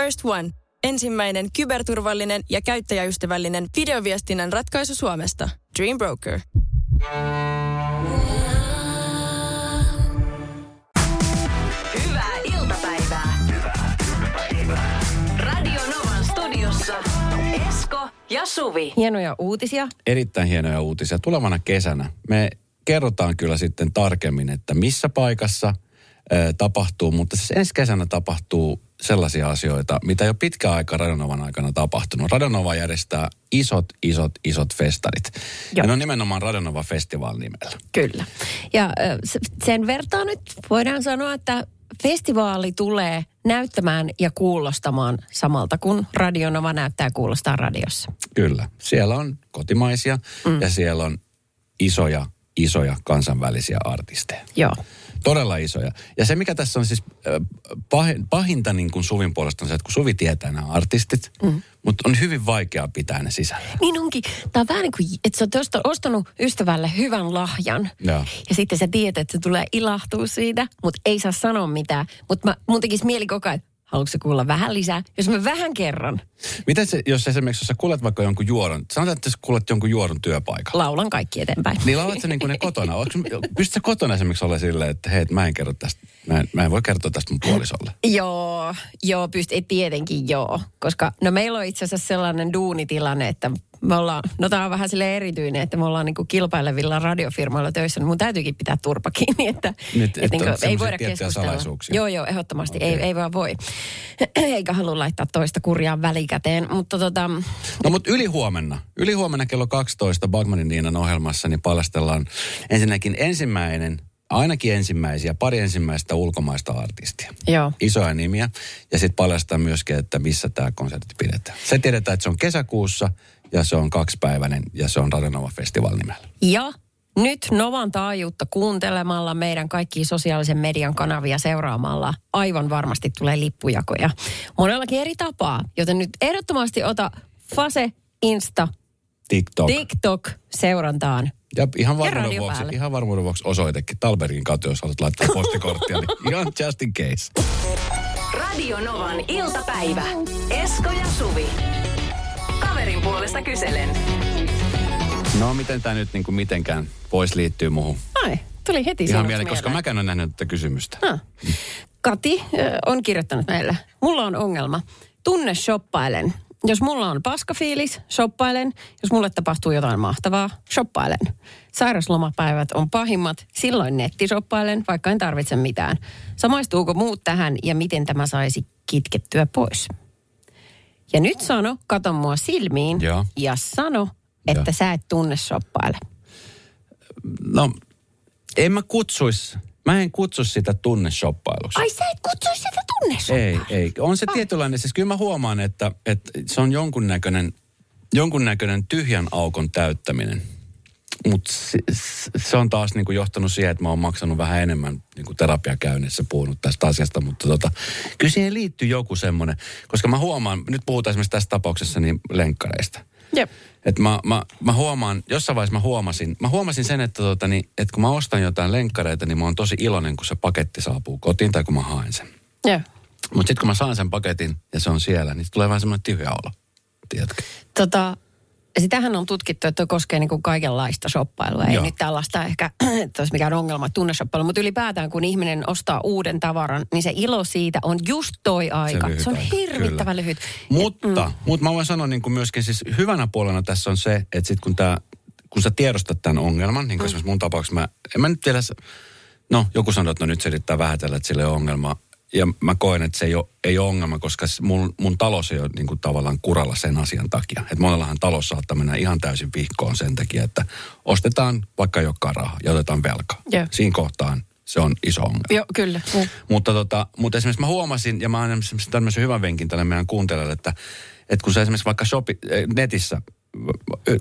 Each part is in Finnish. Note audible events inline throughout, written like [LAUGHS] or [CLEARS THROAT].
First One. Ensimmäinen kyberturvallinen ja käyttäjäystävällinen videoviestinnän ratkaisu Suomesta. Dream Broker. Hyvää iltapäivää. Radio Novan studiossa Esko ja Suvi. Hienoja uutisia. erittäin hienoja uutisia. Tulevana kesänä me kerrotaan kyllä sitten tarkemmin, että missä paikassa tapahtuu, mutta siis ensi kesänä tapahtuu sellaisia asioita, mitä jo pitkä aika Radionovan aikana tapahtunut. Radionova järjestää isot, isot, isot festarit. Joo. Ja ne on nimenomaan Radionova Festival nimellä. Kyllä. Ja sen vertaan nyt voidaan sanoa, että festivaali tulee näyttämään ja kuulostamaan samalta kuin Radionova näyttää ja kuulostaa radiossa. Kyllä. Siellä on kotimaisia mm. ja siellä on isoja, isoja kansainvälisiä artisteja. Joo. Todella isoja. Ja se, mikä tässä on siis pahin, pahinta niin kuin Suvin puolesta on se, että kun Suvi tietää nämä artistit, mm. mutta on hyvin vaikea pitää ne sisällä. Niin onkin. Tämä on vähän niin kuin, että sä oot osta- ostanut ystävälle hyvän lahjan. Joo. Ja sitten sä tiedät, että se tulee ilahtua siitä, mutta ei saa sanoa mitään. Mutta mun tekisi mieli koko ajan, haluatko kuulla vähän lisää? Jos mä vähän kerran Miten se, jos esimerkiksi jos sä kuulet vaikka jonkun juoron, sanotaan, että sä kuulet jonkun juoron työpaikalla. laulan kaikki eteenpäin. Niin laulat sä niin kuin ne kotona? Pystytkö sä kotona esimerkiksi olla silleen, että hei, mä en kerro tästä, mä en, mä en voi kertoa tästä mun puolisolle. Joo, joo, pyst- ei, tietenkin joo. Koska no meillä on itse asiassa sellainen duunitilanne, että me ollaan, no tämä on vähän sille erityinen, että me ollaan niinku kilpailevilla radiofirmoilla töissä, niin mun täytyykin pitää turpa kiinni, että, Nyt, että niinku on ei voida keskustella. salaisuuksia. Joo, joo, ehdottomasti, Okei. ei, ei vaan voi. [CLEARS THROAT] Eikä halua laittaa toista kurjaa välikäteen, mutta tota, No mutta yli huomenna, yli huomenna kello 12 Bagmanin Niinan ohjelmassa, niin paljastellaan ensinnäkin ensimmäinen, ainakin ensimmäisiä, pari ensimmäistä ulkomaista artistia. joo. Isoja nimiä. Ja sitten paljastetaan myöskin, että missä tämä konsertti pidetään. Se tiedetään, että se on kesäkuussa ja se on kaksipäiväinen ja se on Radionova Festival nimellä. Ja nyt Novan taajuutta kuuntelemalla meidän kaikki sosiaalisen median kanavia seuraamalla aivan varmasti tulee lippujakoja. Monellakin eri tapaa, joten nyt ehdottomasti ota Fase, Insta, TikTok. TikTok seurantaan. ja ihan varmuuden, vuoksi, ihan varmuuden vuoksi osoitekin Talbergin kautta, jos haluat laittaa postikorttia, niin [LAUGHS] ihan just in case. Radio Novan iltapäivä. Esko ja Suvi. Kaverin puolesta kyselen. No miten tämä nyt niin kuin mitenkään voisi liittyä muuhun? Ai, tuli heti Ihan mieleen, koska mäkään en nähnyt tätä kysymystä. Ah. Kati on kirjoittanut meille. Mulla on ongelma. Tunne shoppailen. Jos mulla on paskafiilis, shoppailen. Jos mulle tapahtuu jotain mahtavaa, shoppailen. Sairaslomapäivät on pahimmat. Silloin nettishoppailen, vaikka en tarvitse mitään. Samaistuuko muut tähän ja miten tämä saisi kitkettyä pois? Ja nyt sano, kato mua silmiin Joo. ja sano, että Joo. sä et tunne shoppaile. No, en mä kutsuis, mä en kutsu sitä tunneshoppailuksi. Ai sä et kutsuisi sitä tunne Ei, ei. On se tietynlainen, siis kyllä mä huomaan, että, että se on jonkunnäköinen, jonkunnäköinen tyhjän aukon täyttäminen. Mutta se, se on taas niin kuin johtanut siihen, että mä oon maksanut vähän enemmän niin kuin terapiakäynnissä puhunut tästä asiasta. Mutta tota, kyllä siihen liittyy joku semmoinen, koska mä huomaan, nyt puhutaan esimerkiksi tässä tapauksessa niin lenkkareista. Jep. Et mä, mä, mä huomaan, jossain vaiheessa mä huomasin, mä huomasin sen, että, tota, niin, että kun mä ostan jotain lenkkareita, niin mä oon tosi iloinen, kun se paketti saapuu kotiin tai kun mä haen sen. Joo. Mutta sitten kun mä saan sen paketin ja se on siellä, niin tulee vähän semmoinen tyhjä olo. Tiedätkö? Tota, sitähän on tutkittu, että koskee niin kuin kaikenlaista shoppailua. Ei Joo. nyt tällaista ehkä, [CLEARS THROAT] että olisi mikään ongelma tunneshoppailu, mutta ylipäätään kun ihminen ostaa uuden tavaran, niin se ilo siitä on just toi aika. lyhyt Se, on aika, hirvittävän kyllä. lyhyt. Mutta, mm. mutta mä voin sanoa niin kuin myöskin siis hyvänä puolena tässä on se, että sit kun, tää, kun sä tiedostat tämän ongelman, niin kuin mm. esimerkiksi mun tapauksessa mä, en mä nyt vielä, s- no joku sanoo, että no nyt se yrittää vähätellä, että sillä ei ole ongelma. Ja mä koen, että se ei ole, ei ole ongelma, koska mun, mun talous ei ole niin kuin tavallaan kuralla sen asian takia. Että monellahan talous saattaa mennä ihan täysin vihkoon sen takia, että ostetaan vaikka ei olekaan rahaa ja otetaan velkaa. Joo. Siinä kohtaan se on iso ongelma. Joo, kyllä. Joo. Mutta, tota, mutta esimerkiksi mä huomasin, ja mä annan esimerkiksi tämmöisen hyvän venkin tälle meidän kuuntelijalle, että, että kun sä esimerkiksi vaikka shopi, eh, netissä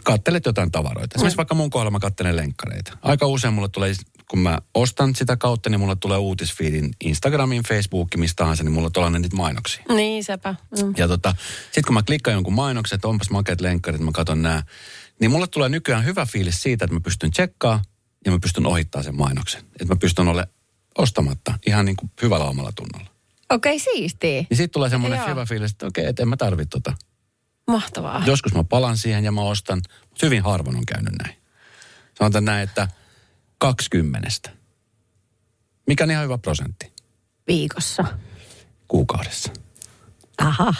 kattelet jotain tavaroita. Esimerkiksi vaikka mun kohdalla mä kattelen lenkkareita. Aika usein mulle tulee, kun mä ostan sitä kautta, niin mulle tulee uutisfiidin Instagramin, Facebookin, mistä tahansa, niin mulle tulee niitä mainoksia. Niin, sepä. Mm. Ja tota, sitten kun mä klikkaan jonkun mainoksen, että onpas makeat lenkkarit, mä katson nää, niin mulle tulee nykyään hyvä fiilis siitä, että mä pystyn tsekkaa ja mä pystyn ohittaa sen mainoksen. Että mä pystyn ole ostamatta ihan niin kuin hyvällä omalla tunnolla. Okei, okay, siistiä. Niin sitten tulee semmoinen hyvä fiilis, että okei, että en mä tarvi tota. Mahtavaa. Joskus mä palan siihen ja mä ostan, mutta hyvin harvoin on käynyt näin. Sanotaan näin, että 20. Mikä on ihan hyvä prosentti Viikossa. kuukaudessa. Aha.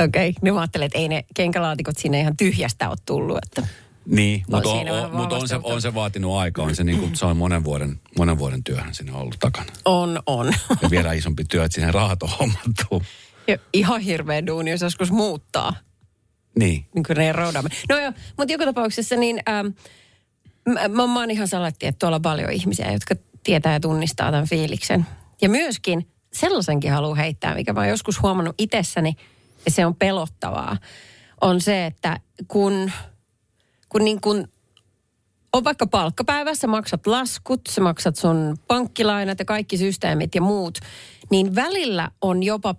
Okei, okay. niin mä ajattelin, että ei ne kenkälaatikot sinne ihan tyhjästä ole tullut. Että... Niin, No, mutta on, on, mut on, se, on se vaatinut aikaa. On se, niin kuin, se on monen vuoden, monen vuoden työhän sinne ollut takana. On, on. Ja vielä isompi työ, että siihen rahat on hommattu. Ja ihan hirveä duuni, jos joskus muuttaa. Niin. Niin kuin ne roudaamme. No joo, mutta joka tapauksessa niin ähm, mä, mä, oon ihan salatti, että tuolla on paljon ihmisiä, jotka tietää ja tunnistaa tämän fiiliksen. Ja myöskin sellaisenkin haluan heittää, mikä mä oon joskus huomannut itsessäni, ja se on pelottavaa, on se, että kun, kun niin kun on vaikka palkkapäivässä, maksat laskut, sä maksat sun pankkilainat ja kaikki systeemit ja muut, niin välillä on jopa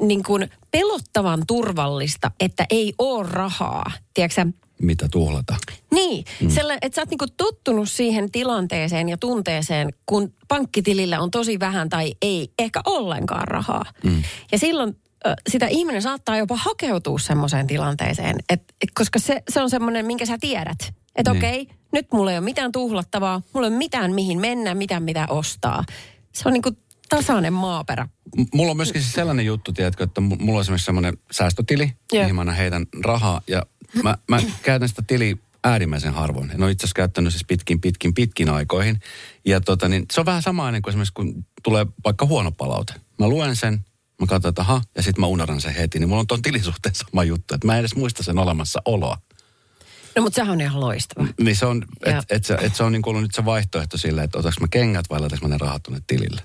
niin kuin pelottavan turvallista, että ei ole rahaa. Tiedätkö Mitä tuhlata. niin, mm. sellainen, että sä oot niinku tottunut siihen tilanteeseen ja tunteeseen, kun pankkitilillä on tosi vähän tai ei ehkä ollenkaan rahaa. Mm. Ja silloin sitä ihminen saattaa jopa hakeutua semmoiseen tilanteeseen, et, et, koska se, se on semmoinen, minkä sä tiedät. Että Niin. okei, nyt mulla ei ole mitään tuhlattavaa, mulla ei ole mitään mihin mennä, mitään mitä ostaa. Se on niinku tasainen maaperä. Mulla on myöskin siis sellainen juttu, tiedätkö, että mu- mulla on esimerkiksi semmoinen säästötili, Joo. mihin mä aina heitän rahaa. Ja mä, mä käytän sitä tiliä äärimmäisen harvoin. En ole itse asiassa käyttänyt siis pitkin, pitkin, pitkin aikoihin. Ja tota, niin se on vähän sama kuin esimerkiksi, kun tulee vaikka huono palaute. Mä luen sen, mä katson, että aha, ja sitten mä unohdan sen heti. Niin mulla on tuon tilisuhteen sama juttu, että mä en edes muista sen olemassaoloa. No mutta sehän on ihan loistava. Niin se on, että et se, et se on niin ollut nyt se vaihtoehto sille, että otaks mä kengät vai laitanko mä ne rahat tuonne tilille.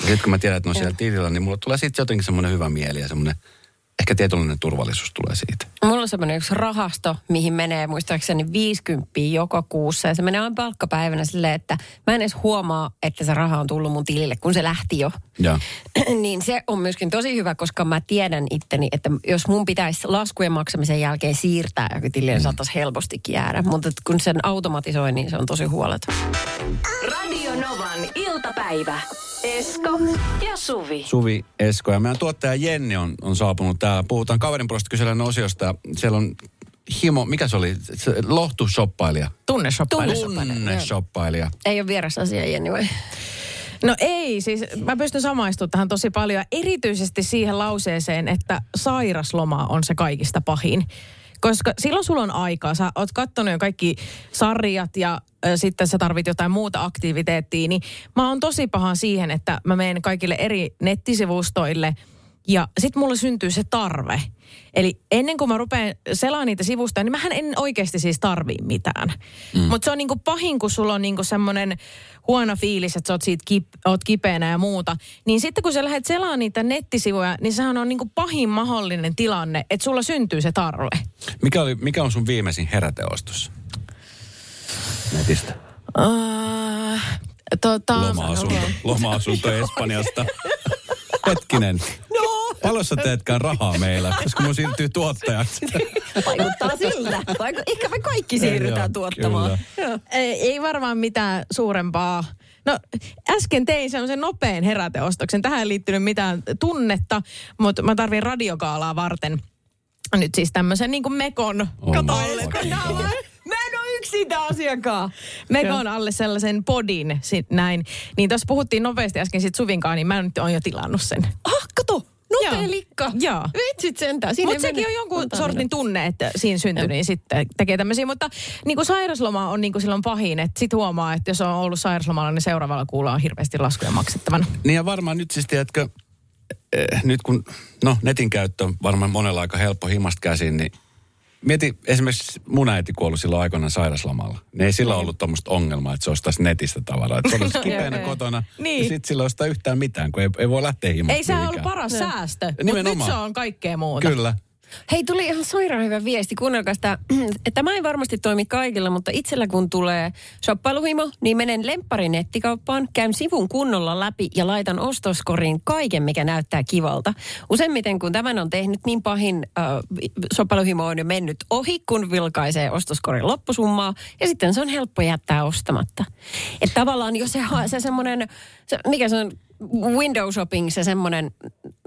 Ja sitten kun mä tiedän, että ne on siellä tilillä, niin mulle tulee sitten jotenkin semmoinen hyvä mieli ja semmoinen, ehkä tietynlainen turvallisuus tulee siitä. Mulla on semmoinen yksi rahasto, mihin menee muistaakseni 50 joka kuussa. Ja se menee aina palkkapäivänä silleen, että mä en edes huomaa, että se raha on tullut mun tilille, kun se lähti jo. Ja [CLEARS THROAT] niin se on myöskin tosi hyvä, koska mä tiedän itteni, että jos mun pitäisi laskujen maksamisen jälkeen siirtää jokin tilille, niin saattaisi helpostikin jäädä. Mutta kun sen automatisoi, niin se on tosi huoleton. Radio Novan iltapäivä. Esko ja Suvi. Suvi Esko ja meidän tuottaja Jenni on, on saapunut täällä. Puhutaan kaverin puolesta kysellään osiosta. Siellä on himo, mikä se oli? Se lohtushoppailija. Tunneshoppailija. Tunneshoppailija. Ei ole vieras asia, Jenni, vai? No ei, siis mä pystyn samaistumaan tähän tosi paljon. Erityisesti siihen lauseeseen, että sairasloma on se kaikista pahin. Koska silloin sulla on aikaa. Sä oot kattonut jo kaikki sarjat ja sitten sä tarvit jotain muuta aktiviteettia. Niin mä oon tosi paha siihen, että mä menen kaikille eri nettisivustoille ja sitten mulle syntyy se tarve. Eli ennen kuin mä rupean selaamaan niitä sivustoja, niin mähän en oikeasti siis tarvii mitään. Mm. Mutta se on niinku pahin, kun sulla on niinku semmoinen huono fiilis, että sä oot, siitä kip, oot kipeänä ja muuta. Niin sitten kun sä lähdet selaamaan niitä nettisivuja, niin sehän on niinku pahin mahdollinen tilanne, että sulla syntyy se tarve. Mikä, oli, mikä on sun viimeisin heräteostos? Netistä. Uh, tota, Loma-asunto, loma-asunto Espanjasta. Hetkinen. No. Paljon sä teetkään rahaa meillä, koska mun siirtyy tuottajaksi. Vaikuttaa siltä. Vaiku- Ehkä me kaikki siirrytään Joo, tuottamaan. Joo. ei, ei varmaan mitään suurempaa. No äsken tein semmoisen nopean heräteostoksen. Tähän ei liittynyt mitään tunnetta, mutta mä tarvin radiokaalaa varten nyt siis tämmöisen niin kuin mekon Oh kato my alle. fucking Nää on- alle sellaisen podin sit näin. Niin tuossa puhuttiin nopeasti äsken sit Suvinkaan, niin mä nyt oon jo tilannut sen. Ah, kato. Nopea Joo. likka. Joo. Vitsit sentään. Mutta sekin on jonkun monta sortin minuuttia. tunne, että siinä syntyy, niin sitten tekee tämmöisiä. Mutta niin kuin sairasloma on niin kuin silloin pahin, että sit huomaa, että jos on ollut sairaslomalla, niin seuraavalla kuulla on hirveästi laskuja maksettavana. Niin ja varmaan nyt siis, tiedätkö, eh, nyt kun, no netin käyttö on varmaan monella aika helppo himasta käsin, niin mieti esimerkiksi mun äiti kuollut silloin aikoinaan sairaslomalla. Niin ei sillä ollut tuommoista ongelmaa, että se ostaisi netistä tavaraa. Että se olisi [LAUGHS] kipeänä kotona Niin. ja sitten sillä ei ostaa yhtään mitään, kun ei, ei voi lähteä himasta Ei se ollut paras säästö, mutta nyt se on kaikkea muuta. Kyllä. Hei, tuli ihan sairaan hyvä viesti. Kuunnelkaa sitä, [CLEARS THROAT] tämä ei varmasti toimi kaikilla, mutta itsellä kun tulee shoppailuhimo, niin menen lempparin nettikauppaan, käyn sivun kunnolla läpi ja laitan ostoskoriin kaiken, mikä näyttää kivalta. Useimmiten kun tämän on tehnyt, niin pahin äh, shoppailuhimo on jo mennyt ohi, kun vilkaisee ostoskorin loppusummaa ja sitten se on helppo jättää ostamatta. Että tavallaan jo se, se semmoinen, se, mikä se on, window shopping, se semmoinen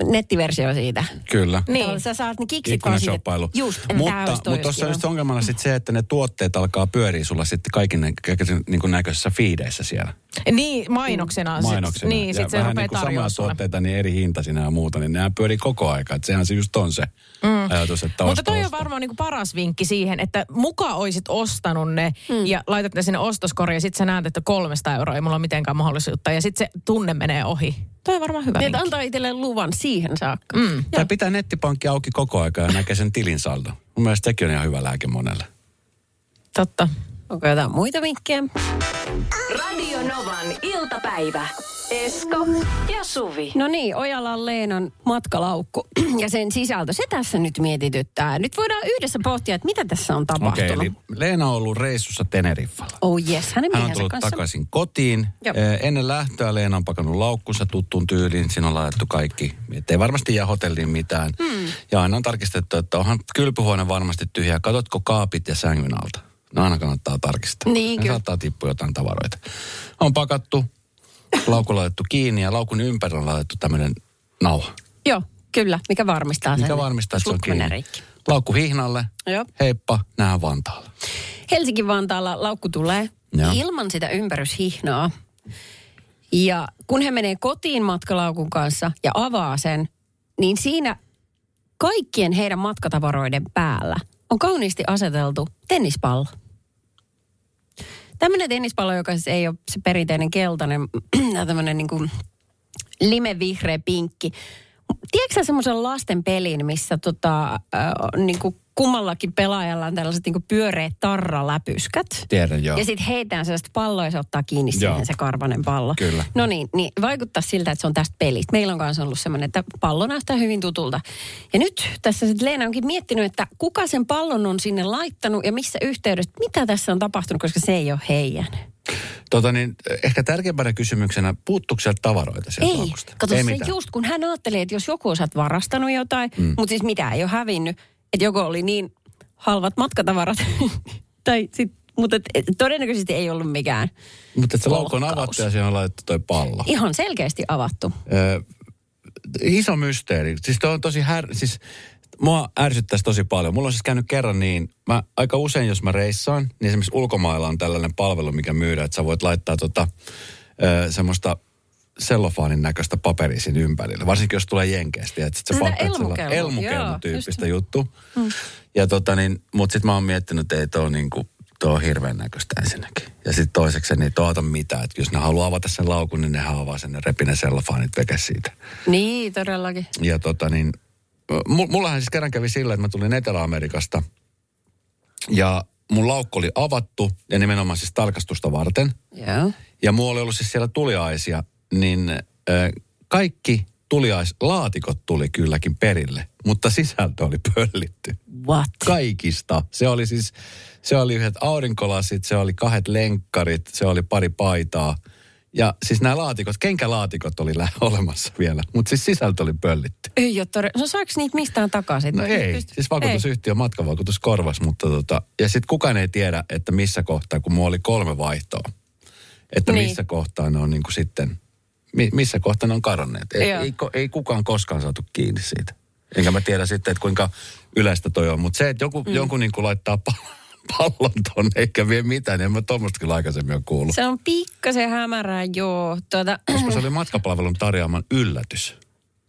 nettiversio siitä. Kyllä. Niin. Sä saat ne kiksit vaan siitä. Just, mutta, mutta tuossa on just, ongelmana sit se, että ne tuotteet alkaa pyöriä sulla sitten kaikin niin kuin näköisissä fiideissä siellä. Niin, mainoksena. sit- Mainoksena. Niin, ja sit se vähän niin kuin samaa sulle. tuotteita, niin eri hintaisina ja muuta, niin nämä pyörii koko aika. Että sehän se just on se mm. ajatus, että Mutta osta, toi on osta. varmaan niinku paras vinkki siihen, että muka oisit ostanut ne Hmm. ja laitat ne sinne ostoskoriin ja sit sä näet, että 300 euroa ei mulla ole mitenkään mahdollisuutta ja sit se tunne menee ohi. Toi on varmaan hyvä Niin, että vinkki. antaa itselleen luvan siihen saakka. Mm. Tai pitää nettipankki auki koko aika ja näkee sen tilin saldon. Mun mielestä sekin on ihan hyvä lääke monelle. Totta. Onko jotain muita vinkkejä? Radio Novan iltapäivä. Esko ja Suvi. No niin, Ojalan Leenan matkalaukku [CLEARS THROAT] ja sen sisältö, se tässä nyt mietityttää. Nyt voidaan yhdessä pohtia, että mitä tässä on tapahtunut. Okei, eli Leena on ollut reissussa Teneriffalla. Oh yes, hänen Hän on tullut kanssa. takaisin kotiin. Eh, Ennen lähtöä Leena on pakannut laukkunsa tuttuun tyyliin. Siinä on laitettu kaikki, ettei varmasti jää hotelliin mitään. Hmm. Ja aina on tarkistettu, että onhan kylpyhuone varmasti tyhjä. Katotko kaapit ja sängyn alta? No aina kannattaa tarkistaa. Niin, kyllä. saattaa tippua jotain tavaroita. On pakattu, laukku laitettu kiinni ja laukun ympärillä on laitettu tämmöinen nauha. Joo, kyllä, mikä varmistaa sen. Mikä varmistaa, että se on kiinni. rikki. Laukku hihnalle. Joo. Heippa, nähdään Vantaalla. Helsinki-Vantaalla laukku tulee Joo. ilman sitä ympäryshihnaa. Ja kun he menee kotiin matkalaukun kanssa ja avaa sen, niin siinä kaikkien heidän matkatavaroiden päällä on kauniisti aseteltu tennispallo. Tämmöinen tennispallo, joka siis ei ole se perinteinen keltainen, [CLEARS THROAT] tämmöinen niin kuin limevihreä pinkki. Tiedätkö sä semmoisen lasten pelin, missä tota, äh, niin kuin kummallakin pelaajalla on tällaiset niin pyöreät tarraläpyskät? Tiedän, joo. Ja sitten heitään sellaista palloa ja se ottaa kiinni Joo. siihen se karvanen pallo. Kyllä. No niin, niin vaikuttaa siltä, että se on tästä pelistä. Meillä on kanssa ollut semmoinen, että pallo näyttää hyvin tutulta. Ja nyt tässä sitten Leena onkin miettinyt, että kuka sen pallon on sinne laittanut ja missä yhteydessä, mitä tässä on tapahtunut, koska se ei ole heidän. Tota niin, ehkä tärkeimpänä kysymyksenä, puuttuuko sieltä tavaroita sieltä Ei, laukusta? kato se mitään. just kun hän ajatteli, että jos joku on varastanut jotain, mm. mutta siis mitä ei ole hävinnyt, että joko oli niin halvat matkatavarat, [LAUGHS] tai sit, mutta et, todennäköisesti ei ollut mikään Mutta se laukku on avattu ja siihen on laitettu toi pallo. ihan selkeästi avattu. Ö, iso mysteeri. Siis toi on tosi här... Siis mua ärsyttäisi tosi paljon. Mulla on siis käynyt kerran niin, mä aika usein jos mä reissaan, niin esimerkiksi ulkomailla on tällainen palvelu, mikä myydään, että sä voit laittaa tota, ö, semmoista sellofaanin näköistä paperia siinä ympärillä. Varsinkin jos tulee jenkeästi. Että sit se Sitä pakkaat tyyppistä just. juttu. Mm. Ja tota niin, mut sit mä oon miettinyt, että ei tuo niinku, tuo on hirveän näköistä ensinnäkin. Ja sitten toiseksi niin tuota mitään, että jos ne haluaa avata sen laukun, niin ne avaa sen, ne repii ne sellofaanit veke siitä. Niin, todellakin. Ja tota niin, mu- mullahan siis kerran kävi sillä, että mä tulin Etelä-Amerikasta ja mun laukku oli avattu ja nimenomaan siis tarkastusta varten. Joo. Ja mulla oli ollut siis siellä tuliaisia, niin kaikki tuliaislaatikot tuli kylläkin perille, mutta sisältö oli pöllitty. What? Kaikista. Se oli siis, se oli yhdet aurinkolasit, se oli kahdet lenkkarit, se oli pari paitaa. Ja siis nämä laatikot, kenkälaatikot oli [LAUGHS] olemassa vielä, mutta siis sisältö oli pöllitty. Ei ole todella. No saako niitä mistään takaisin? No ei, Pyst- siis vakuutusyhtiö matkavakuutus korvas, mutta tota, ja sitten kukaan ei tiedä, että missä kohtaa, kun mulla oli kolme vaihtoa, että Niin. missä kohtaa ne on niin kuin sitten, missä kohtaa ne on kadonneet. Ei, Joo. ei, ei kukaan koskaan saatu kiinni siitä. Enkä mä tiedä sitten, että kuinka yleistä toi on, mutta se, että joku, mm. jonkun niin kuin laittaa pa- pallon tonne eikä vie mitään, niin en mä tuommoista kyllä aikaisemmin ole kuullut. Se on pikkasen hämärää, joo. Tuota, Koska se oli matkapalvelun tarjoaman yllätys.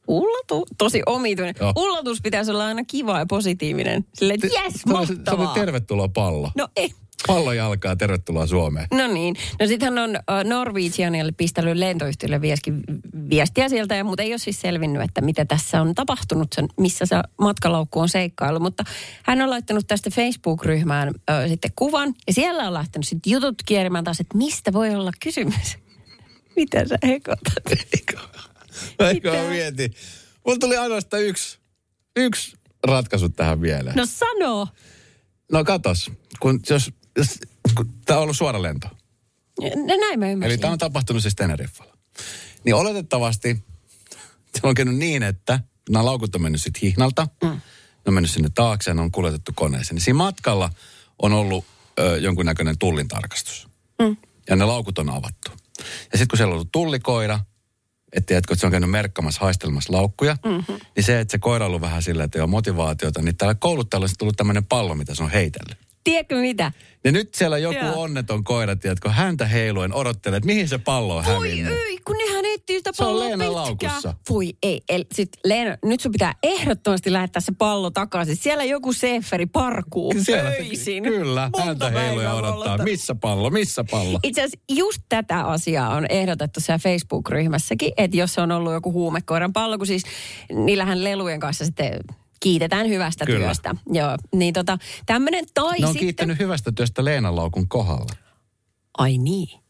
ullatu, tosi omituinen. Joo. Ullatus pitäisi olla aina kiva ja positiivinen. Silleen, että jes, se, oli, se oli mahtavaa. tervetuloa pallo. No ei. Pallo jalkaa, tervetuloa Suomeen. No niin. No sittenhän on Norwegianille pistänyt lentoyhtiölle viestiä sieltä, ja mutta ei ole siis selvinnyt, että mitä tässä on tapahtunut, sen, missä se matkalaukku on seikkailu. Mutta hän on laittanut tästä Facebook-ryhmään uh, sitten kuvan, ja siellä on lähtenyt sitten jutut kierimään taas, että mistä voi olla kysymys. [LAUGHS] Mitä sä hekotat? Eikö? Eikö mä mietin? Mulla tuli ainoastaan yksi, yksi ratkaisu tähän mieleen. No sano. No katos, kun jos, tämä on ollut suora lento. No näin mä ymmärsin. Eli tämä on tapahtunut siis Teneriffalla. Niin oletettavasti se on käynyt niin, että nämä laukut on mennyt sitten hihnalta. Mm. Ne on mennyt sinne taakse ja ne on kuljetettu koneeseen. Niin siinä matkalla on ollut ö, jonkunnäköinen tullin tarkastus. Mm. Ja ne laukut on avattu. Ja sitten kun siellä on ollut tullikoira, että tiedätkö, että se on käynyt merkkamassa haistelemassa laukkuja, mm-hmm. niin se, että se koira on ollut vähän silleen, että ei ole motivaatiota, niin täällä kouluttajalla on tullut tämmöinen pallo, mitä se on heitellyt. Tiedätkö mitä? Ja nyt siellä joku Joo. onneton koira, tiedätkö, häntä heiluen odottelee, että mihin se pallo on Voi hävinnyt. ei, kun nehän etsii sitä Se on palloa pitkään. laukussa. Voi ei, el, sit Leena, nyt sun pitää ehdottomasti lähettää se pallo takaisin. Siellä joku seeferi parkuu Siellä se- öisin. Kyllä, Monta häntä heiluen päivää odottaa. Missä pallo, missä pallo? Itse asiassa just tätä asiaa on ehdotettu siellä Facebook-ryhmässäkin, että jos on ollut joku huumekoiran pallo, kun siis niillähän lelujen kanssa sitten kiitetään hyvästä Kyllä. työstä. Joo, niin tota, tämmönen tai Ne on sitten... kiittänyt hyvästä työstä Leenan laukun kohdalla. Ai niin.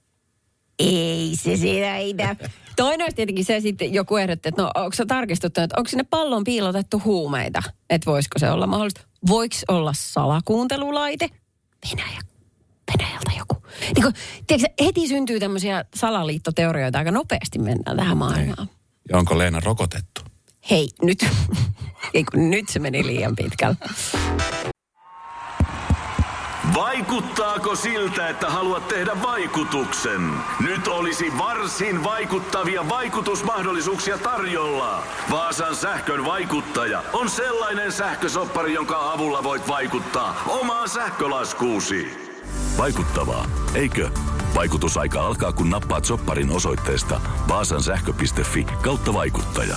Ei se sitä itä. Toinen olisi tietenkin se sitten joku ehdotti, että no onko se tarkistuttu, että onko sinne pallon piilotettu huumeita? Että voisiko se olla mahdollista? Voiko olla salakuuntelulaite? Venäjä. Venäjältä joku. Niin kun, tiedätkö, heti syntyy tämmöisiä salaliittoteorioita, aika nopeasti mennään tähän maailmaan. Ja onko Leena rokotettu? Hei, nyt, [LAUGHS] ei kun nyt se meni liian pitkälle. Vaikuttaako siltä, että haluat tehdä vaikutuksen? Nyt olisi varsin vaikuttavia vaikutusmahdollisuuksia tarjolla. Vaasan sähkön vaikuttaja on sellainen sähkösoppari, jonka avulla voit vaikuttaa omaan sähkölaskuusi. Vaikuttavaa, eikö? Vaikutusaika alkaa, kun nappaat sopparin osoitteesta vaasansähkö.fi kautta vaikuttaja.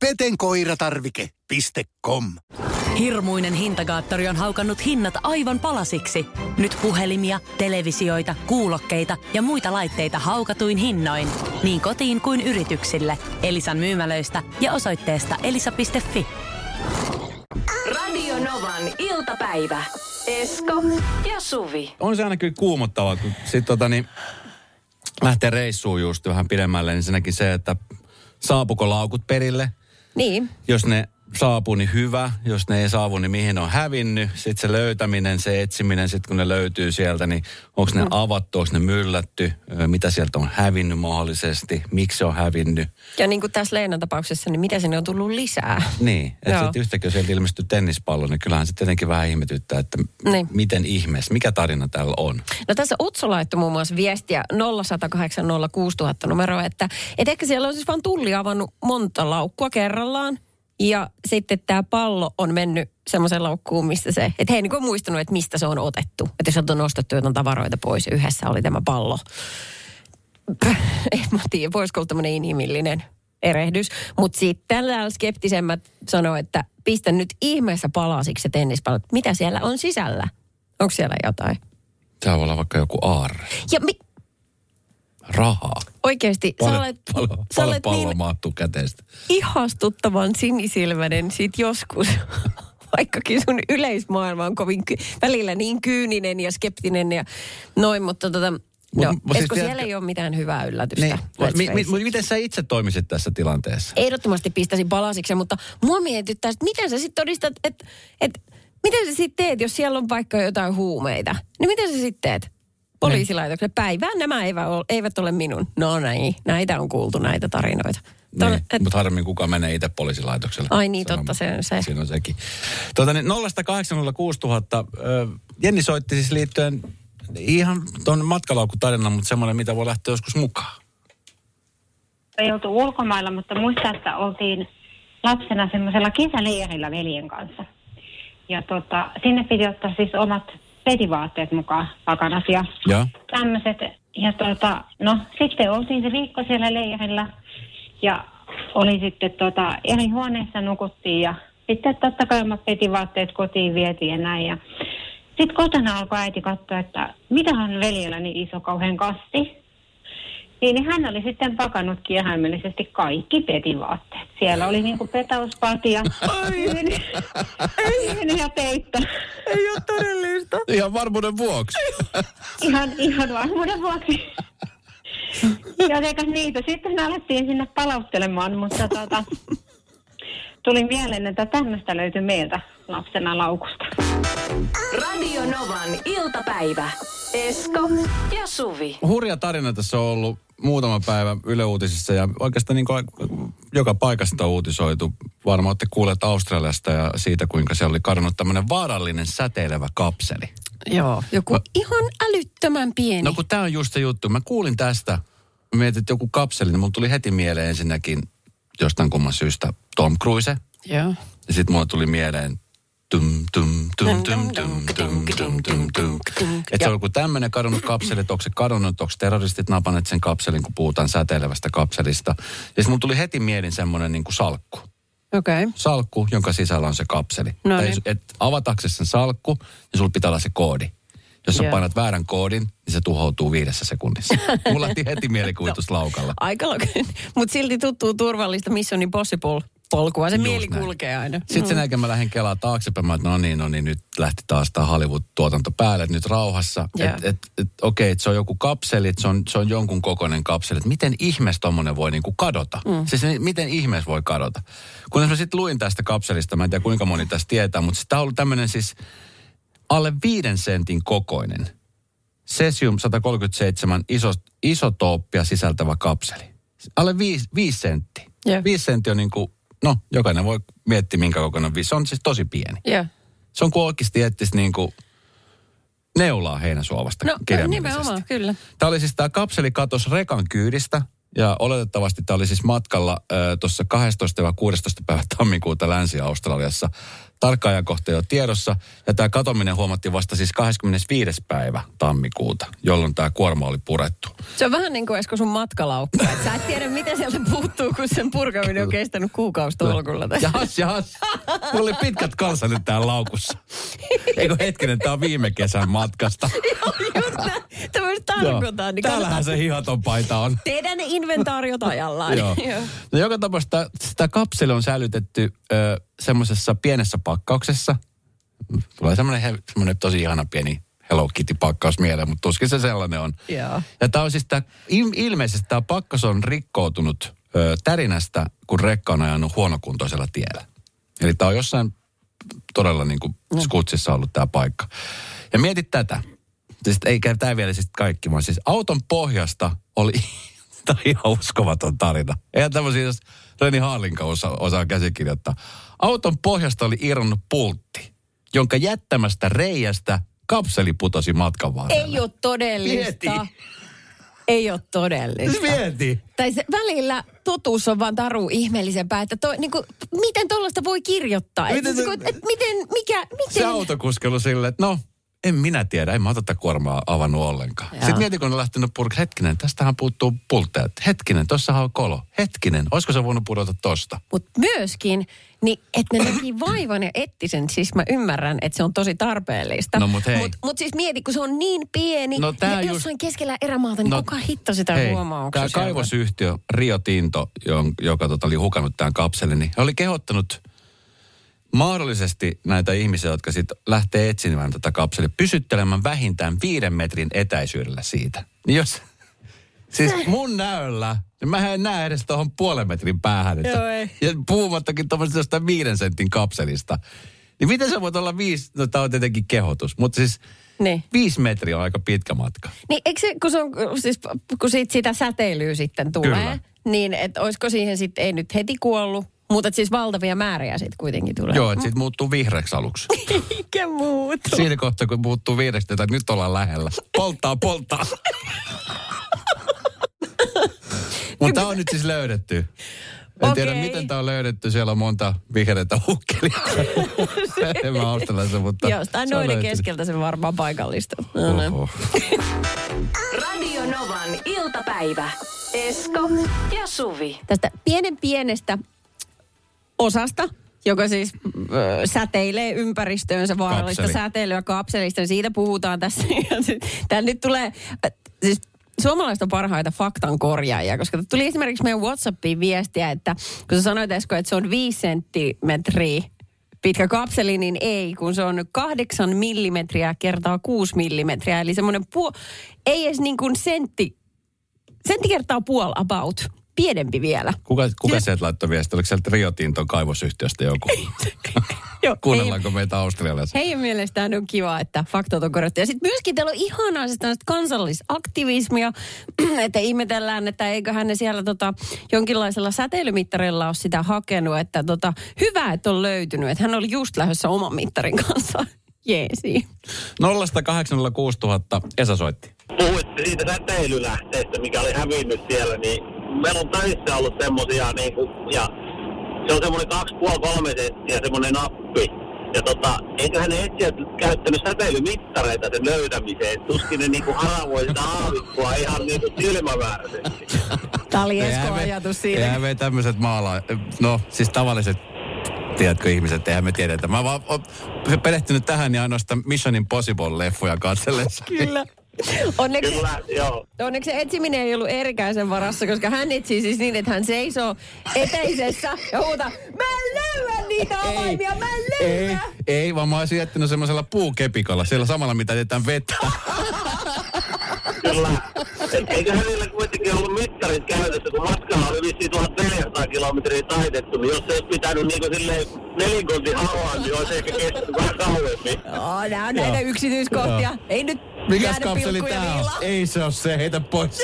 petenkoiratarvike.com Hirmuinen hintakaattori on haukannut hinnat aivan palasiksi. Nyt puhelimia, televisioita, kuulokkeita ja muita laitteita haukatuin hinnoin. Niin kotiin kuin yrityksille. Elisan myymälöistä ja osoitteesta elisa.fi. Radio Novan iltapäivä. Esko ja Suvi. On se aina kyllä kuumottavaa, kun sit tota niin, lähtee reissuun just vähän pidemmälle, niin se, että saapuko laukut perille. Niin, Jos ne saapuu, niin hyvä. Jos ne ei saavu, niin mihin ne on hävinnyt. Sitten se löytäminen, se etsiminen, sitten kun ne löytyy sieltä, niin onko ne avattu, onko ne myllätty, mitä sieltä on hävinnyt mahdollisesti, miksi se on hävinnyt. ja niin kuin tässä Leenan tapauksessa, niin mitä sinne on tullut lisää? Niin, että sitten yhtäkkiä sieltä ilmestyy tennispallo, niin kyllähän se tietenkin vähän ihmetyttää, että Niin. miten ihmeessä, mikä tarina täällä on. No tässä Utso laittoi muun muassa viestiä 0108 06000 numeroa, että et ehkä siellä on siis vaan tulli avannut monta laukkua kerrallaan. Ja sitten tämä pallo on mennyt semmoiseen laukkuun, mistä se, että he ei niin muistanut, että mistä se on otettu. Että jos on nostettu jotain tavaroita pois, yhdessä oli tämä pallo. En mä tiedä, voisiko olla tämmöinen inhimillinen erehdys. Mutta sitten täällä skeptisemmät sanoo, että pistä nyt ihmeessä palasiksi se tennispallo. Mitä siellä on sisällä? Onko siellä jotain? Tämä voi olla vaikka joku aarre. Ja mi- Rahaa. oikeasti, sä Paljon, olet, paljon, sä paljon olet niin käteistä. ihastuttavan sinisilmäinen sit joskus. [LAUGHS] Vaikkakin sun yleismaailma on kovin ky- välillä niin kyyninen ja skeptinen ja noin, mutta tota, Mut- no, mut siis tiedätkö- siellä ei ole mitään hyvää yllätystä. Niin, let's mi, mi, mi, miten sä itse toimisit tässä tilanteessa? Ehdottomasti pistäisin palasiksi, mutta mua mietittää, että miten sä sitten todistat, että, että miten sä sitten teet, jos siellä on vaikka jotain huumeita. Niin miten sä sitten teet? Poliisilaitokselle päivään nämä eivät ole, eivät ole minun. No näin, näitä on kuultu näitä tarinoita. Niin, et- mutta harvemmin kukaan menee itse poliisilaitokselle. Ai niin, Sanon- totta, se on se. Siinä on sekin. Tuota, niin 0806000. Jenni soitti siis liittyen ihan tuon matkalaukutarinan, mutta semmoinen, mitä voi lähteä joskus mukaan. ei oltu ulkomailla, mutta muistan, että oltiin lapsena semmoisella kesäleirillä veljen kanssa. Ja tota, sinne piti ottaa siis omat petivaatteet mukaan, pakanat ja Joo. tämmöiset. Ja tota, no sitten oltiin se viikko siellä leirillä ja oli sitten tota, eri huoneessa nukuttiin ja sitten totta kai omat petivaatteet kotiin vietiin ja näin. Ja sitten kotona alkoi äiti katsoa, että mitähän veljellä niin iso kauhean kasti. Niin hän oli sitten pakannut kirjaimellisesti kaikki petivaatteet. Siellä oli niinku petauspati ja yhden, yhden ja peitto. Ei ole todellista. Ihan varmuuden vuoksi. Ihan, ihan varmuuden vuoksi. Ja eikä niitä. Sitten alettiin sinne palauttelemaan, mutta tota, tuli mieleen, että tämmöistä löytyi meiltä lapsena laukusta. Radio Novan iltapäivä. Esko ja Suvi. Hurja tarina tässä on ollut muutama päivä Yle Uutisissa ja oikeastaan niin kuin joka paikasta on uutisoitu. Varmaan olette kuulleet Australiasta ja siitä, kuinka se oli kadonnut tämmöinen vaarallinen säteilevä kapseli. Joo, joku Mä- ihan älyttömän pieni. No kun tämä on just se juttu. Mä kuulin tästä, mä mietin, että joku kapseli, niin mulla tuli heti mieleen ensinnäkin jostain kumman syystä Tom Cruise. Joo. Ja sitten mulla tuli mieleen tum, tum, tum, tum, tum, tum, tum, tum, tum. Että se on joku tämmöinen kadonnut kapseli, että onko se kadonnut, onko terroristit napanneet sen kapselin, kun puhutaan säteilevästä kapselista. Ja sitten mulla tuli heti mielin semmoinen niin kuin salkku. Okei. Okay. Salkku, jonka sisällä on se kapseli. No niin. jos- et avataksesi sen salkku, niin sulla pitää olla se koodi. Jos sä Joo. painat väärän koodin, niin se tuhoutuu viidessä sekunnissa. Mulla lähti heti mielikuvitus laukalla. Aika Mutta silti tuttuu turvallista Mission Impossible polkua. Se Just mieli näin. kulkee aina. Sitten sen jälkeen mä lähdin kelaa taaksepäin, mä että no niin, no niin, nyt lähti taas tämä Hollywood-tuotanto päälle, että nyt rauhassa. Joo. Että et, et, okei, että se on joku kapseli, että se on, se on jonkun kokoinen kapseli. Että miten ihmeessä tommonen voi niinku kadota? Mm. Siis miten ihmeessä voi kadota? Kun mä sitten luin tästä kapselista, mä en tiedä kuinka moni tästä tietää, mutta tämä on ollut tämmöinen siis alle viiden sentin kokoinen. Cesium 137 iso, isotooppia sisältävä kapseli. Alle viisi, viisi senttiä. Joo. Viisi senttiä on niin kuin, no jokainen voi miettiä minkä kokoinen viisi. Se on siis tosi pieni. Joo. Se on kuin oikeasti etsisi niin kuin neulaa heinäsuovasta No kirjaimellisesti. nimenomaan, kyllä. Tämä oli siis tämä kapseli katos rekan kyydistä ja oletettavasti tämä oli siis matkalla äh, tuossa 12. vai 16. päivä tammikuuta Länsi-Australiassa. Tarkka ajankohta ei ole tiedossa ja tämä katominen huomattiin vasta siis 25. päivä tammikuuta, jolloin tämä kuorma oli purettu. Se on vähän niin kuin Esko sun matkalaukku. Et sä et tiedä, mitä sieltä puuttuu, kun sen purkaminen on kestänyt kuukausi tolkulla. Jahas, jahas. Mulla oli pitkät kalsarit täällä laukussa. Eikö hetkinen, tämä on viime kesän matkasta. [LAUGHS] Just näin. Tämä. Niin Täällähän se hihaton paita on. Tehdä ne inventaariot ajallaan. Joo. No joka tapauksessa sitä kapseli on säilytetty ö, semmoisessa pienessä pakkauksessa. Tulee semmoinen, semmoinen tosi ihana pieni Hello Kitty-pakkaus mieleen, mutta tuskin se sellainen on. Joo. Ja tämä on siis tää, il- ilmeisesti tämä pakkaus on rikkoutunut ö, tärinästä, kun rekka on ajanut huonokuntoisella tiellä. Eli tämä on jossain todella niin kuin skutsissa ollut tämä paikka. Ja mietit tätä. Siis eikä tämä vielä siis kaikki, vaan siis auton pohjasta oli, tämä [LAUGHS] on ihan uskomaton tarina. Eihän tämmöisiä, jos Reni Haalinka osaa, osaa käsikirjoittaa. Auton pohjasta oli irronnut pultti, jonka jättämästä reiästä kapseli putosi matkan varrella. Ei ole todellista. Mieti. Ei ole todellista. Mieti. Tai se, välillä totuus on vaan taru ihmeellisempää, että toi, niin kuin, miten tuollaista voi kirjoittaa? Et, Miten miten, se- se, et, miten, mikä, miten? Se autokuskelu silleen, että no, en minä tiedä, en mä tätä kuormaa avannut ollenkaan. Joo. Sitten mietin, kun on lähtenyt purk, hetkinen, tästähän puuttuu pultteet. Hetkinen, tossahan on kolo. Hetkinen, olisiko se voinut pudota tosta? Mutta myöskin, niin että ne näki vaivan ja etti sen, siis mä ymmärrän, että se on tosi tarpeellista. No mut hei. Mutta mut siis mieti, kun se on niin pieni No tää ja just- jossain keskellä erämaata, niin no, kuka hitto sitä hei, huomaa? Tämä kaivosyhtiö Rio Tinto, joka tota, oli hukannut tämän kapselin, niin he oli kehottanut mahdollisesti näitä ihmisiä, jotka sitten lähtee etsimään tätä kapselia, pysyttelemään vähintään viiden metrin etäisyydellä siitä. Niin jos, [LAUGHS] siis mun näöllä, niin mä en näe edes tuohon puolen metrin päähän. Että, Joo, ei. ja puhumattakin tuommoisesta jostain viiden sentin kapselista. Niin miten sä voit olla viisi, no tää on tietenkin kehotus, mutta siis Niin. viisi metriä on aika pitkä matka. Niin eikö se, kun, se on, siis, kun siitä sitä säteilyä sitten tulee, Kyllä. niin että olisiko siihen sitten, ei nyt heti kuollut, mutta et siis valtavia määriä sitten kuitenkin tulee. Joo, että siitä muuttuu vihreäksi aluksi. Mikä muuta? Siinä kohtaa, kun muuttuu vihreäksi, että nyt ollaan lähellä. Polttaa, polttaa. Mutta tämä on nyt siis löydetty. En tiedä, Okei. miten tämä on löydetty. Siellä on monta vihreitä hukkelia. [LAUGHS] en mä mutta... Jostain se on noiden löytynyt. keskeltä se varmaan paikallista. No, no. Oho. Radio Novan iltapäivä. Esko ja Suvi. Tästä pienen pienestä osasta, joka siis ö, säteilee ympäristöönsä vaarallista Kapseli. säteilyä kapselista. Siitä puhutaan tässä. [LAUGHS] Tämä nyt tulee, siis suomalaiset on parhaita faktan korjaajia, koska tuli esimerkiksi meidän WhatsAppiin viestiä, että kun sä sanoit Esko, että se on 5 senttimetriä pitkä kapseli, niin ei, kun se on 8 millimetriä kertaa 6 millimetriä. Eli semmoinen puo, ei edes niin kuin sentti sentti kertaa puol about. Pienempi vielä. Kuka, kuka Ja- sieltä laittoi viestiä? Oliko sieltä Rio Tinton kaivosyhtiöstä joku? [LAUGHS] Joo, Kuunnellaanko meitä Australiassa? Heidän mielestään on kiva, että faktat on korjattu. Ja sitten myöskin teillä on ihanaa siis kansallisaktivismia, [CLEARS THROAT] että ihmetellään, että eiköhän ne siellä tota, jonkinlaisella säteilymittarilla ole sitä hakenut. Että tota, hyvä, että on löytynyt. Että hän oli just lähdössä oman mittarin kanssa. [LAUGHS] Jeesi. 08060 000 Esa soitti. Puhuitte siitä säteilylähteestä, mikä oli hävinnyt siellä, niin meillä on töissä ollut semmosia niinku, ja se on semmoinen 2,5-3 senttiä semmoinen nappi. Ja tota, eiköhän ne etsijät käyttänyt säteilymittareita sen löytämiseen. Tuskin ne niinku haravoi sitä aavikkoa ihan niinku silmämääräisesti. Tämä oli Esko ajatus siinä. Eihän me tämmöiset maala... No, siis tavalliset, tiedätkö ihmiset, eihän me tiedetä. Mä vaan oon perehtynyt tähän ja ainoastaan Mission Impossible-leffoja katsellessa. Kyllä. [LAUGHS] Onneksi, Kyllä, joo. onneksi etsiminen ei ollut erikäisen varassa, koska hän etsii siis niin, että hän seisoo eteisessä ja huutaa, mä en löydä niitä avaimia, mä en Ei, löydä. ei, vaan mä oon jättänyt semmoisella puukepikalla, siellä samalla mitä jätetään vettä. [LAUGHS] Kyllä. Et Eikö hänellä kuitenkin ollut mittarit käytössä, kun matkalla oli vissiin 1400 kilometriä taitettu, niin jos se olisi pitänyt niinku silleen nelinkontin hauaa, niin olisi ehkä kestänyt vähän kauemmin. Oh, nämä on näitä Joo. yksityiskohtia. Joo. Ei nyt Mikäs kapseli tää on? Ei se ole se, heitä pois.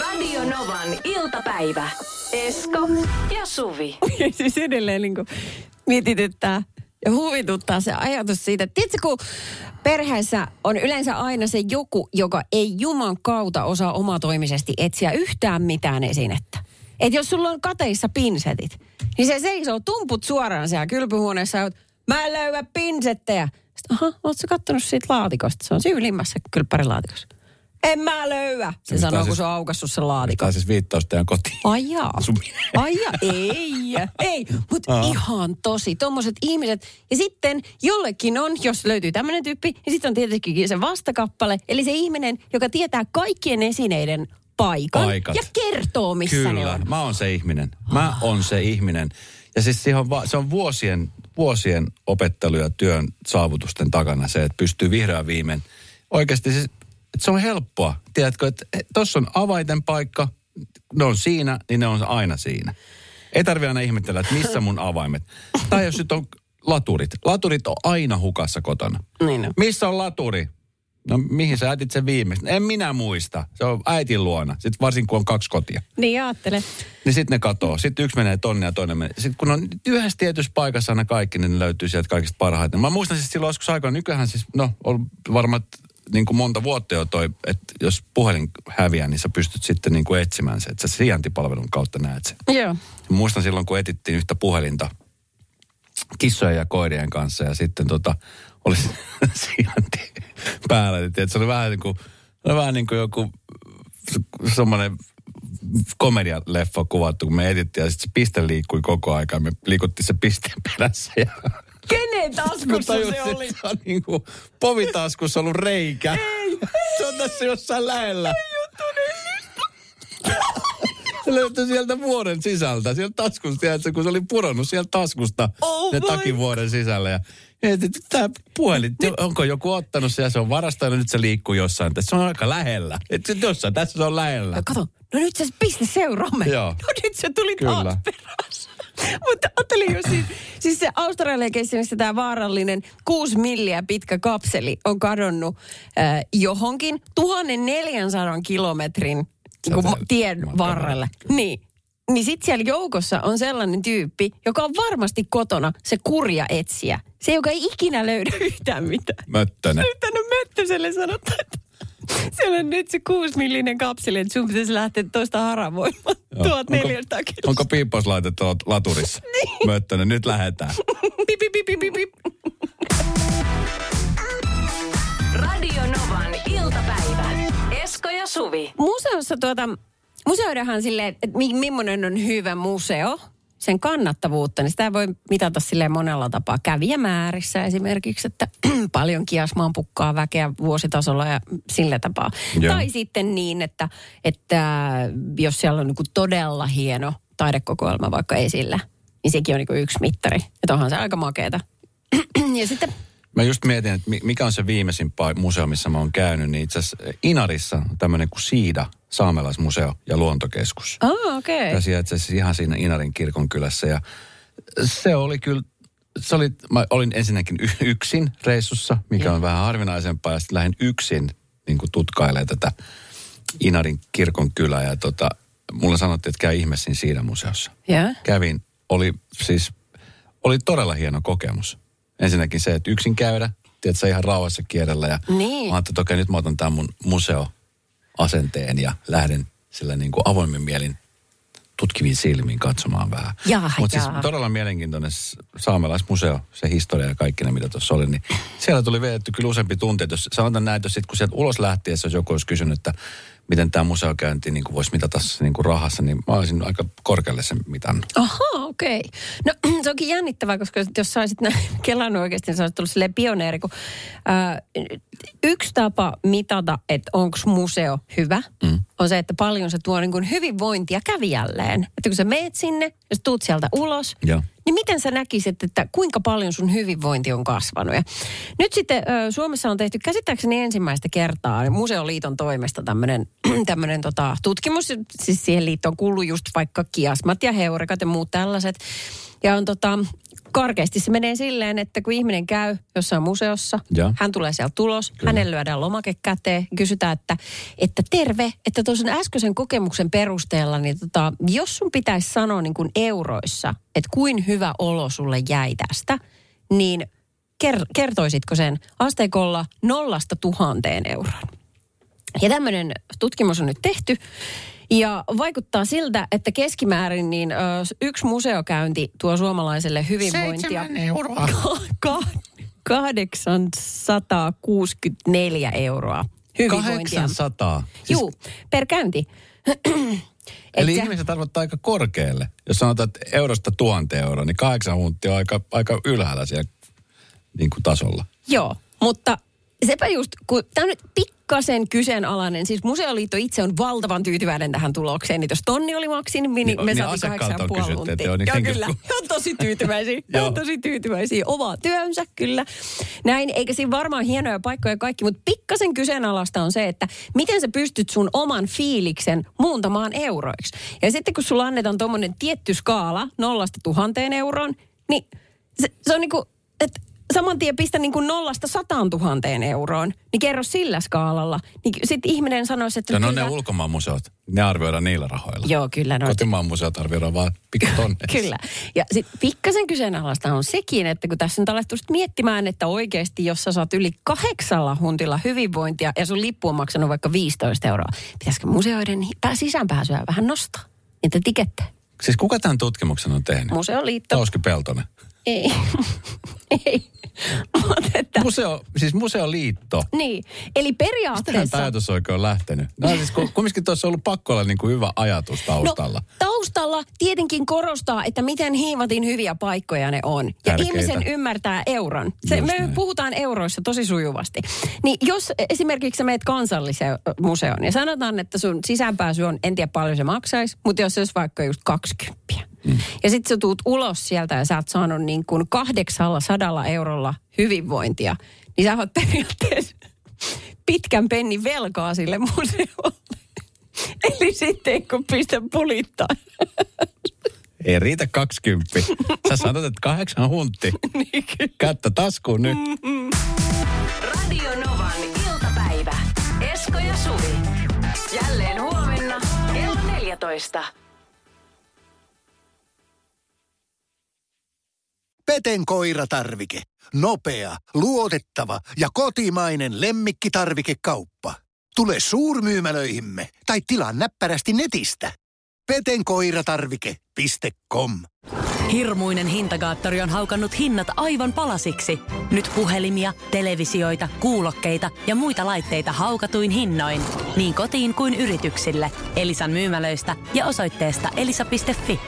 Radio Novan iltapäivä. Esko ja Suvi. siis edelleen niin kuin mietityttää ja huvituttaa se ajatus siitä. Tiedätkö, kun perheessä on yleensä aina se joku, joka ei Juman kautta osaa omatoimisesti etsiä yhtään mitään esinettä. Että jos sulla on kateissa pinsetit, niin se seisoo tumput suoraan siellä kylpyhuoneessa ja oot, mä en löydä pinsettejä. Sitten, aha, ootko kattonut siitä laatikosta? Se on siinä ylimmässä kylppärilaatikossa. En mä löydä, se Mistä sanoo, siis- kun se on aukassut sen laatikon. Tämä on siis viittaus teidän kotiin. Ai jaa. Ai jaa. Ei. Ei, mutta ihan tosi. Tuommoiset ihmiset. Ja sitten jollekin on, jos löytyy tämmöinen tyyppi, niin sitten on tietenkin se vastakappale. Eli se ihminen, joka tietää kaikkien esineiden paikan. Paikat. Ja kertoo, missä ne Kyllä, on. mä oon se ihminen. Mä oon se ihminen. Ja siis on, va- se on vuosien, vuosien opettelu ja työn saavutusten takana se, että pystyy vihreän viimein. Oikeasti siis, että se on helppoa. Tiedätkö, että tuossa on avaiten paikka, ne on siinä, niin ne on aina siinä. Ei tarvi aina ihmetellä, että missä mun avaimet. Tai jos nyt on laturit. Laturit on aina hukassa kotona. Niin on. Missä on laturi? No mihin sä jätit sen viimeistä? En minä muista. Se on äitin luona. Sitten varsinkin kun on kaksi kotia. Niin ajattele. Niin sitten ne katoo. Sitten yksi menee tonne ja toinen menee. Sitten kun on yhdessä tietyssä paikassa aina kaikki, niin ne löytyy sieltä kaikista parhaiten. Mä muistan siis silloin joskus aikaan, nykyään siis, no on varmaan niin kuin monta vuotta jo toi, että jos puhelin häviää, niin sä pystyt sitten niin kuin etsimään se, että sä sijaintipalvelun kautta näet sen. Joo. Muistan silloin, kun etittiin yhtä puhelinta kissojen ja koirien kanssa ja sitten tota, oli [LAUGHS] sijainti päällä. Niin tiedät, se oli vähän niin kuin, oli vähän niin kuin joku semmoinen komedialeffa kuvattu, kun me etittiin ja sitten se piste liikkui koko aika ja me liikuttiin se pisteen perässä ja Kenen taskussa se oli? se on niin kuin povitaskussa ollut reikä. se on tässä jossain lähellä. Se löytyi sieltä vuoden sisältä, sieltä taskusta, tiedätkö, kun se oli pudonnut sieltä taskusta Oh ne my takin vuoden sisällä. Ja mietin, että tämä puhelin, onko joku ottanut se ja se on varastanut, nyt se liikkuu jossain. Tässä se on aika lähellä. Että jossain tässä se on lähellä. No kato, no nyt se piste seuraamme. Joo. No nyt se tuli Kyllä. taas perässä. [LAUGHS] Mutta ajattelin jo siis, siis se Australian missä tämä vaarallinen kuusi milliä pitkä kapseli on kadonnut äh, johonkin 1400 kilometrin niin kuin, tien matkan varrelle. Niin. Niin sitten siellä joukossa on sellainen tyyppi, joka on varmasti kotona se kurja etsiä. Se, joka ei ikinä löydä [LAUGHS] yhtään mitään. Möttönen. Nyt tänne Möttöselle sanotaan, että [LAUGHS] siellä on nyt se kuusmillinen kapseli, että sun pitäisi lähteä toista haravoimaan. Joo. 1400 Onko, kiloa. onko piippauslaitetta lat- laturissa? niin. Möttönen, nyt lähdetään. [LAUGHS] Pip, pip, pip, pip, pip. Radio Novan iltapäivä. Esko ja Suvi. Museossa tuota, museoidahan silleen, että mi- millainen on hyvä museo, sen kannattavuutta, niin sitä voi mitata silleen monella tapaa. Kävijämäärissä esimerkiksi, että [CLEARS THROAT] paljon kiasmaan pukkaa väkeä vuositasolla ja sillä tapaa. Joo. Tai sitten niin, että, että jos siellä on niin todella hieno taidekokoelma vaikka esillä, niin sekin on niin yksi mittari. Että onhan se aika makeeta. [CLEARS THROAT] ja sitten Mä just mietin, että mi- mikä on se viimeisin museo, missä mä oon käynyt. Niin itse asiassa Inarissa on tämmöinen kuin Siida, saamelaismuseo ja luontokeskus. Ah, okei. Ja sijaitsee siis ihan siinä Inarin kirkon kylässä. Ja se oli kyllä, se oli, mä olin ensinnäkin yksin reissussa, mikä on vähän harvinaisempaa. Ja sitten lähdin yksin niin tutkailemaan tätä Inarin kirkon kylää. Ja tota, mulle sanottiin, että käy ihmeessä siinä museossa. Yeah. Kävin, oli siis, oli todella hieno kokemus. Ensinnäkin se, että yksin käydä, tiedätkö, ihan rauhassa kierrellä. Ja Niin. mä ajattelin, että okei, nyt mä otan tämän mun museoasenteen ja lähden sillä niin kuin avoimin mielin tutkiviin silmiin katsomaan vähän. Mutta siis todella mielenkiintoinen saamelaismuseo, se historia ja kaikki ne, mitä tuossa oli. Niin siellä tuli vedetty kyllä useampi tunti. että Jos sanotaan näin, että jos sit, kun sieltä ulos lähtiessä, jos joku olisi kysynyt, että miten tämä museokäynti niin kuin voisi mitata niin kuin rahassa, niin mä olisin aika korkealle sen mitannut. Ahaa, okei. No [CLEARS THROAT] se onkin jännittävää, koska jos sä olisit näin [LAUGHS] kelannut oikeasti, niin sä olisit tullut silleen pioneeri, kun ää, yksi tapa mitata, että onko museo hyvä, mm. On se, että paljon se tuo niin kuin hyvinvointia kävijälleen. Että kun sä meet sinne ja sä tuut sieltä ulos, Joo. niin miten sä näkisit, että kuinka paljon sun hyvinvointi on kasvanut? Ja nyt sitten Suomessa on tehty käsittääkseni ensimmäistä kertaa Museoliiton toimesta tämmöinen [CLEARS THROAT] tota, tutkimus. Siis siihen liittoon kuuluu just vaikka kiasmat ja heurekat ja muut tällaiset. Ja on tota, karkeasti se menee silleen, että kun ihminen käy jossain museossa, Ja. hän tulee sieltä tulos, Kyllä. hänelle lyödään lomake käteen, kysytään, että, että terve, että tuossa äskeisen kokemuksen perusteella, niin tota, jos sun pitäisi sanoa niin kuin euroissa, että kuin hyvä olo sulle jäi tästä, niin ker- kertoisitko sen asteikolla nollasta tuhanteen euroon? Ja tämmöinen tutkimus on nyt tehty. Ja vaikuttaa siltä, että keskimäärin niin, ö, yksi museokäynti tuo suomalaiselle hyvinvointia. Seitsemän euroa. Ka- 864 euroa hyvinvointia. 800. Siis, Juu, per käynti. [CLEARS THROAT] eli Että- ihmiset arvottaa aika korkealle. Jos sanotaan, että eurosta tuhanteen euroa, niin kahdeksan hunttia on aika, aika ylhäällä siellä niin kuin tasolla. Joo, mutta sepä just, kun tämä on nyt pikkasen kyseenalainen, siis Museoliitto itse on valtavan tyytyväinen tähän tulokseen, niin jos tonni oli maksi, niin, Niin, me niin saatiin kahdeksan puoli tuntia. joo, niin kyllä, he on tosi tyytyväisiä, [LAUGHS] he on tosi tyytyväisiä, oma työnsä kyllä. Näin, eikä siinä varmaan hienoja paikkoja kaikki, mutta pikkasen kyseenalaista on se, että miten sä pystyt sun oman fiiliksen muuntamaan euroiksi. Ja sitten kun sulla annetaan tuommoinen tietty skaala nollasta tuhanteen euroon, niin se, se on niinku, että saman tien pistä niin kuin nollasta sataan tuhanteen euroon, niin kerro sillä skaalalla. Niin sitten ihminen sanoisi, että... Ja no ne kyllä- ulkomaan museot, ne arvioidaan niillä rahoilla. Joo, kyllä. No, Kotimaan museot arvioidaan vaan pikkutonneissa. [LAUGHS] Kyllä. Ja sitten pikkasen kyseenalaista on sekin, että kun tässä nyt alettu miettimään, että oikeasti jos sä saat yli kahdeksalla huntilla hyvinvointia ja sun lippu on maksanut vaikka 15 euroa, pitäisikö museoiden sisäänpääsyä vähän nostaa? Niitä tikette. Siis kuka tämän tutkimuksen on tehnyt? Museoliitto. Tauski Peltonen. Ei. [LAUGHS] Ei. Että... Museo, siis museoliitto. Niin. Eli periaatteessa... ajatus oikein on lähtenyt? No siis ku- [LAUGHS] kumminkin tuossa on ollut pakko olla niin kuin hyvä ajatus taustalla. No, taustalla tietenkin korostaa, että miten hiivatin hyviä paikkoja ne on. Ja Tärkeitä. ihmisen ymmärtää euron. Se, Just me näin. puhutaan euroissa tosi sujuvasti. Niin jos esimerkiksi sä meet kansalliseen museoon ja sanotaan, että sun sisäänpääsy on, en tiedä paljon se maksaisi, mutta jos se olisi vaikka just 20. Mm. Ja sitten sä tuut ulos sieltä ja sä oot saanut niin kuin 800 eurolla hyvinvointia, niin sä oot periaatteessa pitkän pennin velkaa sille museolle. [LAUGHS] Eli sitten kun pistä pulittaa. Ei riitä 20. Sä sanot, että kahdeksan huntti. [LAUGHS] Niin Kättä taskuun nyt. Radio Novan iltapäivä. Esko ja Suvi. Jälleen huomenna kello 14. Peten koiratarvike. Nopea, luotettava ja kotimainen lemmikkitarvikekauppa. Tule suurmyymälöihimme tai tilaa näppärästi netistä. petenkoiratarvike.com Hirmuinen hintakaattori on haukannut hinnat aivan palasiksi. Nyt puhelimia, televisioita, kuulokkeita ja muita laitteita haukatuin hinnoin. Niin kotiin kuin yrityksille. Elisan myymälöistä ja osoitteesta elisa.fi.